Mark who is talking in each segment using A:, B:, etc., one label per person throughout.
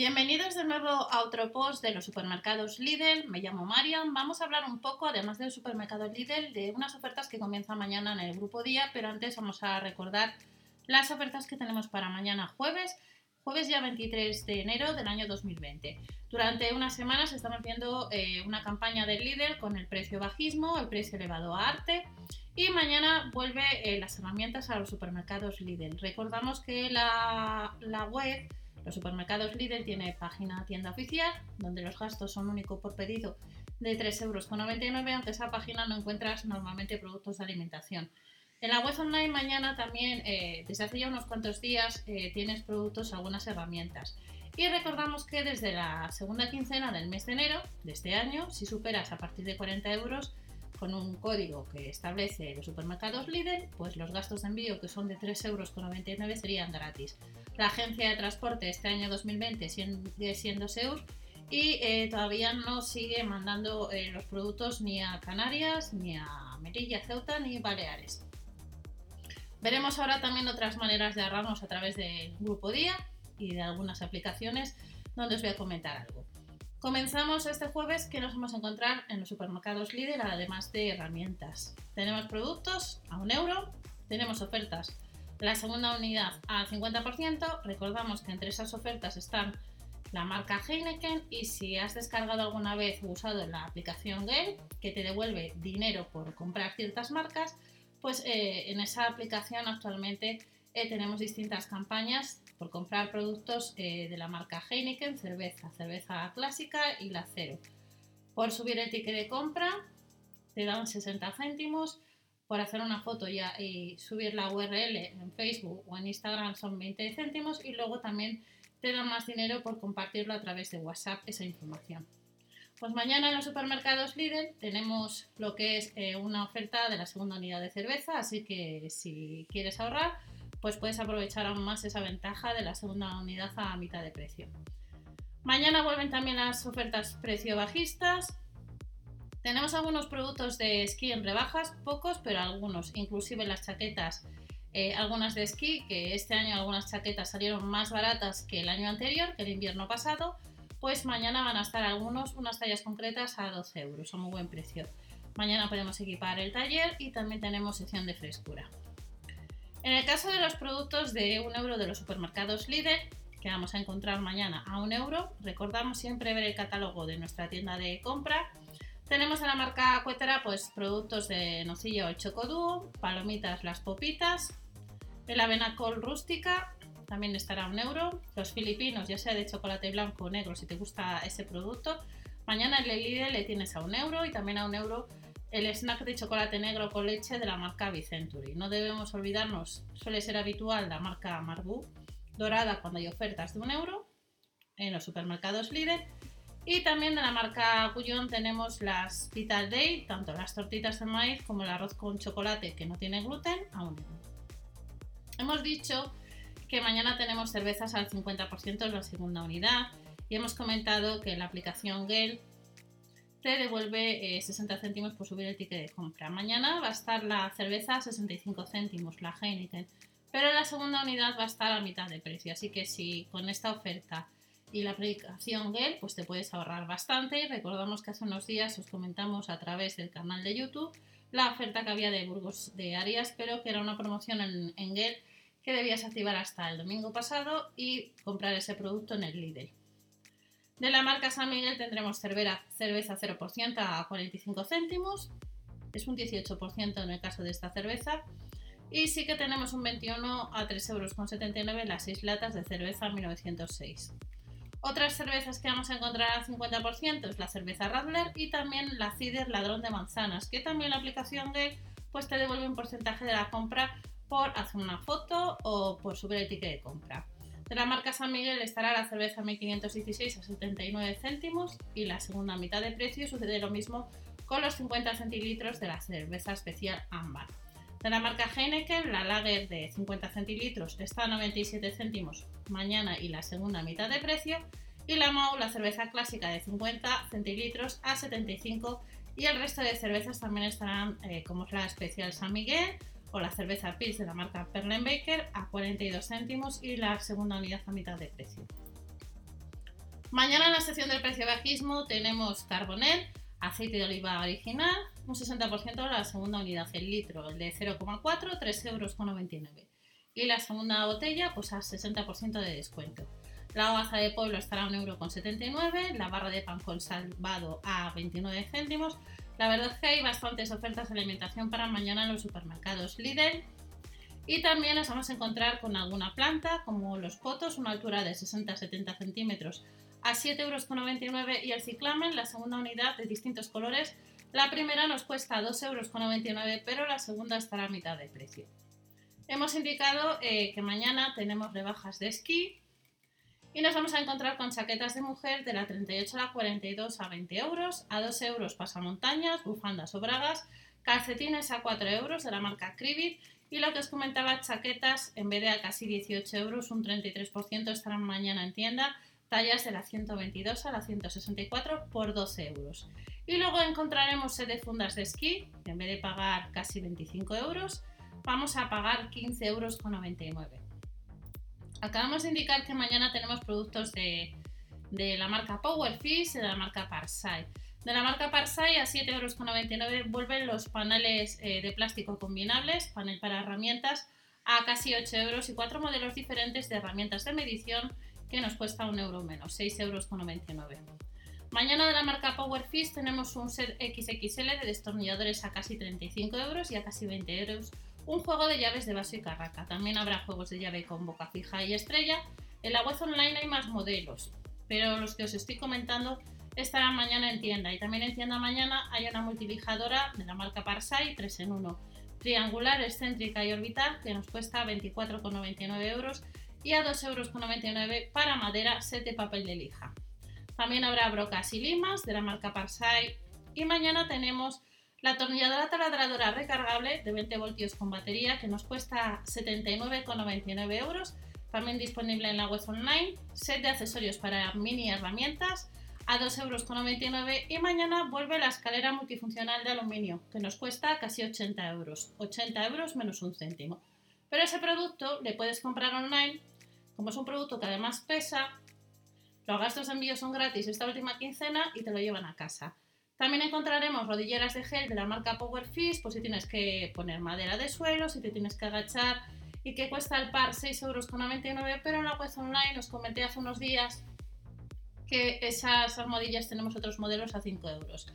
A: Bienvenidos de nuevo a otro post de los supermercados Lidl. Me llamo Marian. Vamos a hablar un poco, además del supermercado Lidl, de unas ofertas que comienzan mañana en el grupo día, pero antes vamos a recordar las ofertas que tenemos para mañana jueves, jueves ya 23 de enero del año 2020. Durante unas semanas estamos viendo eh, una campaña del Lidl con el precio bajismo, el precio elevado a arte. Y mañana vuelve eh, las herramientas a los supermercados Lidl. Recordamos que la, la web los supermercados Lidl tiene página tienda oficial, donde los gastos son únicos por pedido de 3,99 euros, aunque esa página no encuentras normalmente productos de alimentación. En la web online mañana también, eh, desde hace ya unos cuantos días, eh, tienes productos, algunas herramientas. Y recordamos que desde la segunda quincena del mes de enero de este año, si superas a partir de 40 euros, con un código que establece los supermercados Lidl, pues los gastos de envío que son de 3,99 euros serían gratis. La agencia de transporte este año 2020 sigue siendo SEUR y eh, todavía no sigue mandando eh, los productos ni a Canarias, ni a Melilla, Ceuta, ni Baleares. Veremos ahora también otras maneras de ahorrarnos a través del grupo día y de algunas aplicaciones donde os voy a comentar algo. Comenzamos este jueves que nos vamos a encontrar en los supermercados líder además de herramientas. Tenemos productos a un euro, tenemos ofertas. La segunda unidad al 50%, recordamos que entre esas ofertas están la marca Heineken y si has descargado alguna vez o usado la aplicación Gale que te devuelve dinero por comprar ciertas marcas, pues eh, en esa aplicación actualmente eh, tenemos distintas campañas por comprar productos eh, de la marca Heineken, cerveza, cerveza clásica y la cero. Por subir el ticket de compra te dan 60 céntimos, por hacer una foto ya y subir la URL en Facebook o en Instagram son 20 céntimos y luego también te dan más dinero por compartirlo a través de WhatsApp esa información. Pues mañana en los supermercados Lidl tenemos lo que es eh, una oferta de la segunda unidad de cerveza, así que si quieres ahorrar, pues puedes aprovechar aún más esa ventaja de la segunda unidad a mitad de precio. Mañana vuelven también las ofertas precio bajistas. Tenemos algunos productos de esquí en rebajas, pocos, pero algunos, inclusive las chaquetas, eh, algunas de esquí, que este año algunas chaquetas salieron más baratas que el año anterior, que el invierno pasado, pues mañana van a estar algunos, unas tallas concretas a 12 euros, a muy buen precio. Mañana podemos equipar el taller y también tenemos sección de frescura. En el caso de los productos de 1 euro de los supermercados Lidl, que vamos a encontrar mañana a 1 euro, recordamos siempre ver el catálogo de nuestra tienda de compra. Tenemos en la marca Cuetera pues productos de nocilla o chocodúo, palomitas las popitas, el avena col rústica, también estará a 1 euro, los filipinos, ya sea de chocolate blanco o negro si te gusta ese producto, mañana en el Lidl le tienes a 1 euro y también a 1 euro el snack de chocolate negro con leche de la marca Vicenturi. No debemos olvidarnos, suele ser habitual la marca Marbu dorada cuando hay ofertas de un euro en los supermercados Lidl. Y también de la marca Cuyón tenemos las Vital Day, tanto las tortitas de maíz como el arroz con chocolate que no tiene gluten a un euro. Hemos dicho que mañana tenemos cervezas al 50% en la segunda unidad y hemos comentado que la aplicación Gale te devuelve 60 eh, céntimos por subir el ticket de compra. Mañana va a estar la cerveza a 65 céntimos, la Heineken, pero la segunda unidad va a estar a mitad de precio. Así que si con esta oferta y la aplicación Gel, pues te puedes ahorrar bastante. Recordamos que hace unos días os comentamos a través del canal de YouTube la oferta que había de Burgos de Arias, pero que era una promoción en, en Gel que debías activar hasta el domingo pasado y comprar ese producto en el Lidl. De la marca San Miguel tendremos cerveza 0% a 45 céntimos, es un 18% en el caso de esta cerveza. Y sí que tenemos un 21 a 3,79 euros las 6 latas de cerveza 1906. Otras cervezas que vamos a encontrar al 50% es la cerveza Radler y también la Cider Ladrón de Manzanas, que también la aplicación de pues te devuelve un porcentaje de la compra por hacer una foto o por subir el ticket de compra. De la marca San Miguel estará la cerveza 1516 a 79 céntimos y la segunda mitad de precio sucede lo mismo con los 50 centilitros de la cerveza especial ámbar. De la marca Heineken, la lager de 50 centilitros está a 97 céntimos mañana y la segunda mitad de precio. Y la Mau, la cerveza clásica de 50 centilitros a 75 y el resto de cervezas también estarán eh, como es la especial San Miguel, o la cerveza Pils de la marca Perlenbaker a 42 céntimos y la segunda unidad a mitad de precio. Mañana en la sección del precio bajismo tenemos Carbonel, aceite de oliva original, un 60% la segunda unidad, el litro, el de 0,4, 3,99 euros. Y la segunda botella, pues a 60% de descuento. La hogaza de pueblo estará a 1,79€, la barra de pan con salvado a 29 céntimos. La verdad es que hay bastantes ofertas de alimentación para mañana en los supermercados Lidl. Y también nos vamos a encontrar con alguna planta, como los potos, una altura de 60-70 centímetros a 7,99 euros y el ciclamen, la segunda unidad de distintos colores. La primera nos cuesta 2,99 euros, pero la segunda estará a mitad de precio. Hemos indicado eh, que mañana tenemos rebajas de esquí y nos vamos a encontrar con chaquetas de mujer de la 38 a la 42 a 20 euros, a 2 euros pasamontañas, bufandas o bragas, calcetines a 4 euros de la marca Cribit y lo que os comentaba, chaquetas en vez de a casi 18 euros, un 33% estarán mañana en tienda tallas de la 122 a la 164 por 12 euros. Y luego encontraremos set de fundas de esquí, en vez de pagar casi 25 euros, vamos a pagar 15 euros con 99. Acabamos de indicar que mañana tenemos productos de, la marca Powerfish y de la marca Parsai. De la marca Parsai a 7,99 euros vuelven los paneles eh, de plástico combinables, panel para herramientas, a casi 8 euros y cuatro modelos diferentes de herramientas de medición que nos cuesta un euro menos, 6,99 euros. Mañana de la marca Powerfish tenemos un set XXL de destornilladores a casi 35 euros y a casi 20 euros. Un juego de llaves de vaso y carraca. También habrá juegos de llave con boca fija y estrella. En la web online hay más modelos, pero los que os estoy comentando estarán mañana en tienda. Y también en tienda mañana hay una multilijadora de la marca Parsai 3 en 1, triangular, excéntrica y orbital, que nos cuesta 24,99 euros y a 2,99 euros para madera set de papel de lija. También habrá brocas y limas de la marca Parsai y mañana tenemos la atornilladora taladradora recargable de 20 voltios con batería que nos cuesta 79,99 euros, también disponible en la web online, set de accesorios para mini herramientas a 2,99 euros y mañana vuelve la escalera multifuncional de aluminio que nos cuesta casi 80 euros, 80 euros menos un céntimo. Pero ese producto le puedes comprar online. Como es un producto que además pesa, los gastos de envío son gratis esta última quincena y te lo llevan a casa. También encontraremos rodilleras de gel de la marca Powerfish, por si tienes que poner madera de suelo, si te tienes que agachar y que cuesta el par 6,99 euros, pero en la web online os comenté hace unos días que esas almohadillas tenemos otros modelos a 5 euros.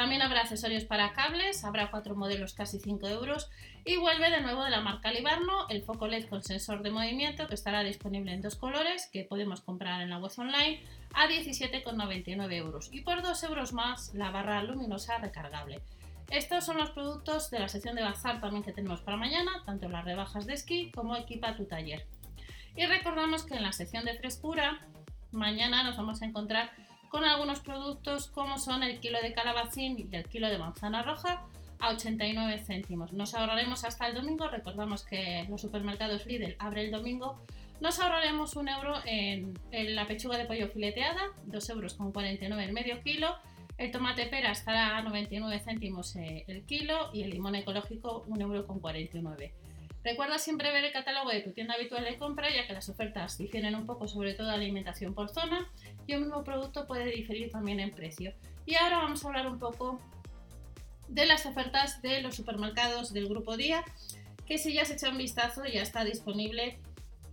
A: También habrá accesorios para cables, habrá cuatro modelos casi 5 euros y vuelve de nuevo de la marca Libarno el foco LED con sensor de movimiento que estará disponible en dos colores que podemos comprar en la web online a 17,99 euros y por 2 euros más la barra luminosa recargable. Estos son los productos de la sección de bazar también que tenemos para mañana, tanto las rebajas de esquí como equipa tu taller. Y recordamos que en la sección de frescura mañana nos vamos a encontrar con algunos productos como son el kilo de calabacín y el kilo de manzana roja a 89 céntimos. Nos ahorraremos hasta el domingo, recordamos que los supermercados Lidl abre el domingo, nos ahorraremos un euro en, la pechuga de pollo fileteada, 2 euros con 49 el medio kilo, el tomate pera estará a 99 céntimos eh, el kilo y el limón ecológico 1 euro con 49. Recuerda siempre ver el catálogo de tu tienda habitual de compra, ya que las ofertas difieren un poco, sobre todo alimentación por zona, y un mismo producto puede diferir también en precio. Y ahora vamos a hablar un poco de las ofertas de los supermercados del Grupo Día, que si ya has hecho un vistazo ya está disponible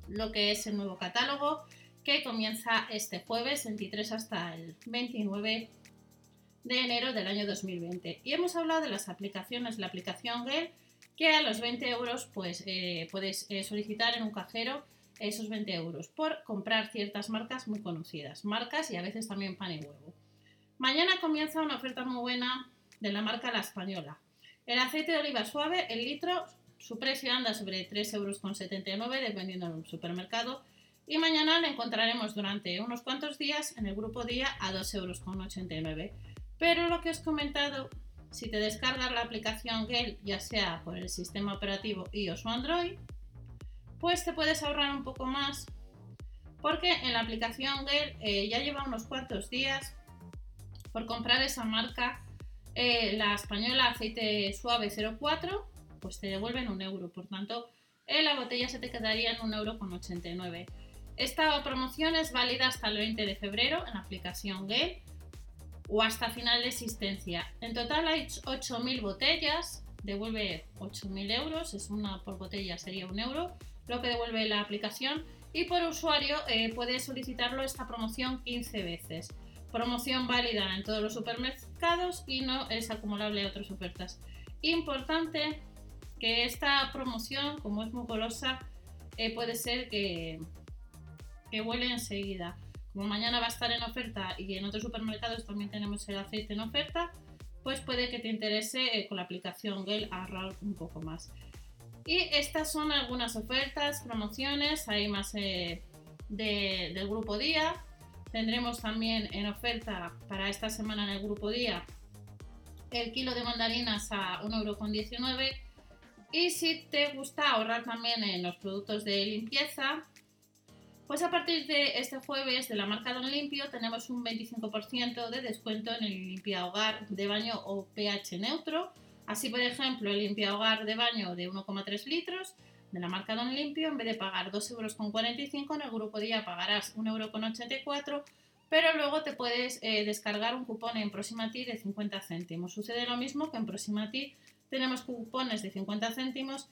A: lo que es el nuevo catálogo, que comienza este jueves 23 hasta el 29 de enero del año 2020. Y hemos hablado de las aplicaciones, la aplicación Gel, que a los 20 euros pues, eh, puedes eh, solicitar en un cajero esos 20 euros por comprar ciertas marcas muy conocidas, marcas y a veces también pan y huevo. Mañana comienza una oferta muy buena de la marca La Española. El aceite de oliva suave, el litro, su precio anda sobre 3,79 euros dependiendo del supermercado y mañana lo encontraremos durante unos cuantos días en el grupo día a 2,89 euros. Pero lo que os he comentado si te descargas la aplicación Gale, ya sea por el sistema operativo iOS o Android, pues te puedes ahorrar un poco más porque en la aplicación Gale eh, ya lleva unos cuantos días por comprar esa marca, eh, la española aceite suave 04, pues te devuelven un euro. Por tanto, en la botella se te quedaría en un euro con 89. Esta promoción es válida hasta el 20 de febrero en la aplicación Gale o hasta final de existencia. En total hay 8.000 botellas, devuelve 8.000 euros, es una por botella sería un euro, lo que devuelve la aplicación y por usuario eh, puede solicitarlo esta promoción 15 veces. Promoción válida en todos los supermercados y no es acumulable a otras ofertas. Importante que esta promoción, como es muy golosa, eh, puede ser que, que huele enseguida. Como mañana va a estar en oferta y en otros supermercados también tenemos el aceite en oferta, pues puede que te interese eh, con la aplicación Gale ahorrar un poco más. Y estas son algunas ofertas, promociones, hay más eh, del grupo día. Tendremos también en oferta para esta semana en el grupo día el kilo de mandarinas a 1,19€ y si te gusta ahorrar también en los productos de limpieza, pues a partir de este jueves de la marca Don Limpio tenemos un 25% de descuento en el limpia hogar de baño o pH neutro. Así, por ejemplo, el limpia hogar de baño de 1,3 litros de la marca Don Limpio, en vez de pagar 2,45 euros, en el grupo día pagarás 1,84 euro, pero luego te puedes eh, descargar un cupón en Proximati de 50 céntimos. Sucede lo mismo que en Proximati tenemos cupones de 50 céntimos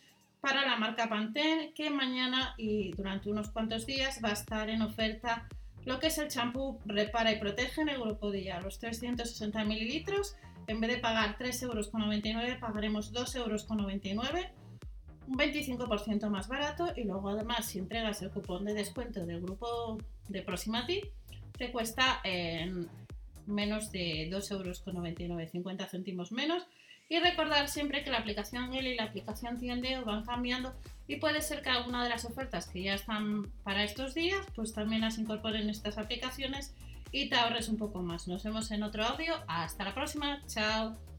A: para la marca Pantene que mañana y durante unos cuantos días va a estar en oferta lo que es el champú Repara y Protege en el grupo día, los 360 mililitros. En vez de pagar 3,99 euros, pagaremos 2,99 euros, un 25% más barato. Y luego, además, si entregas el cupón de descuento del grupo de Proximati, te cuesta en menos de 2,99 euros, 50 céntimos menos. Y recordar siempre que la aplicación Gale y la aplicación Tiendeo van cambiando y puede ser que alguna de las ofertas que ya están para estos días, pues también las incorporen estas aplicaciones y te ahorres un poco más. Nos vemos en otro audio. Hasta la próxima. Chao.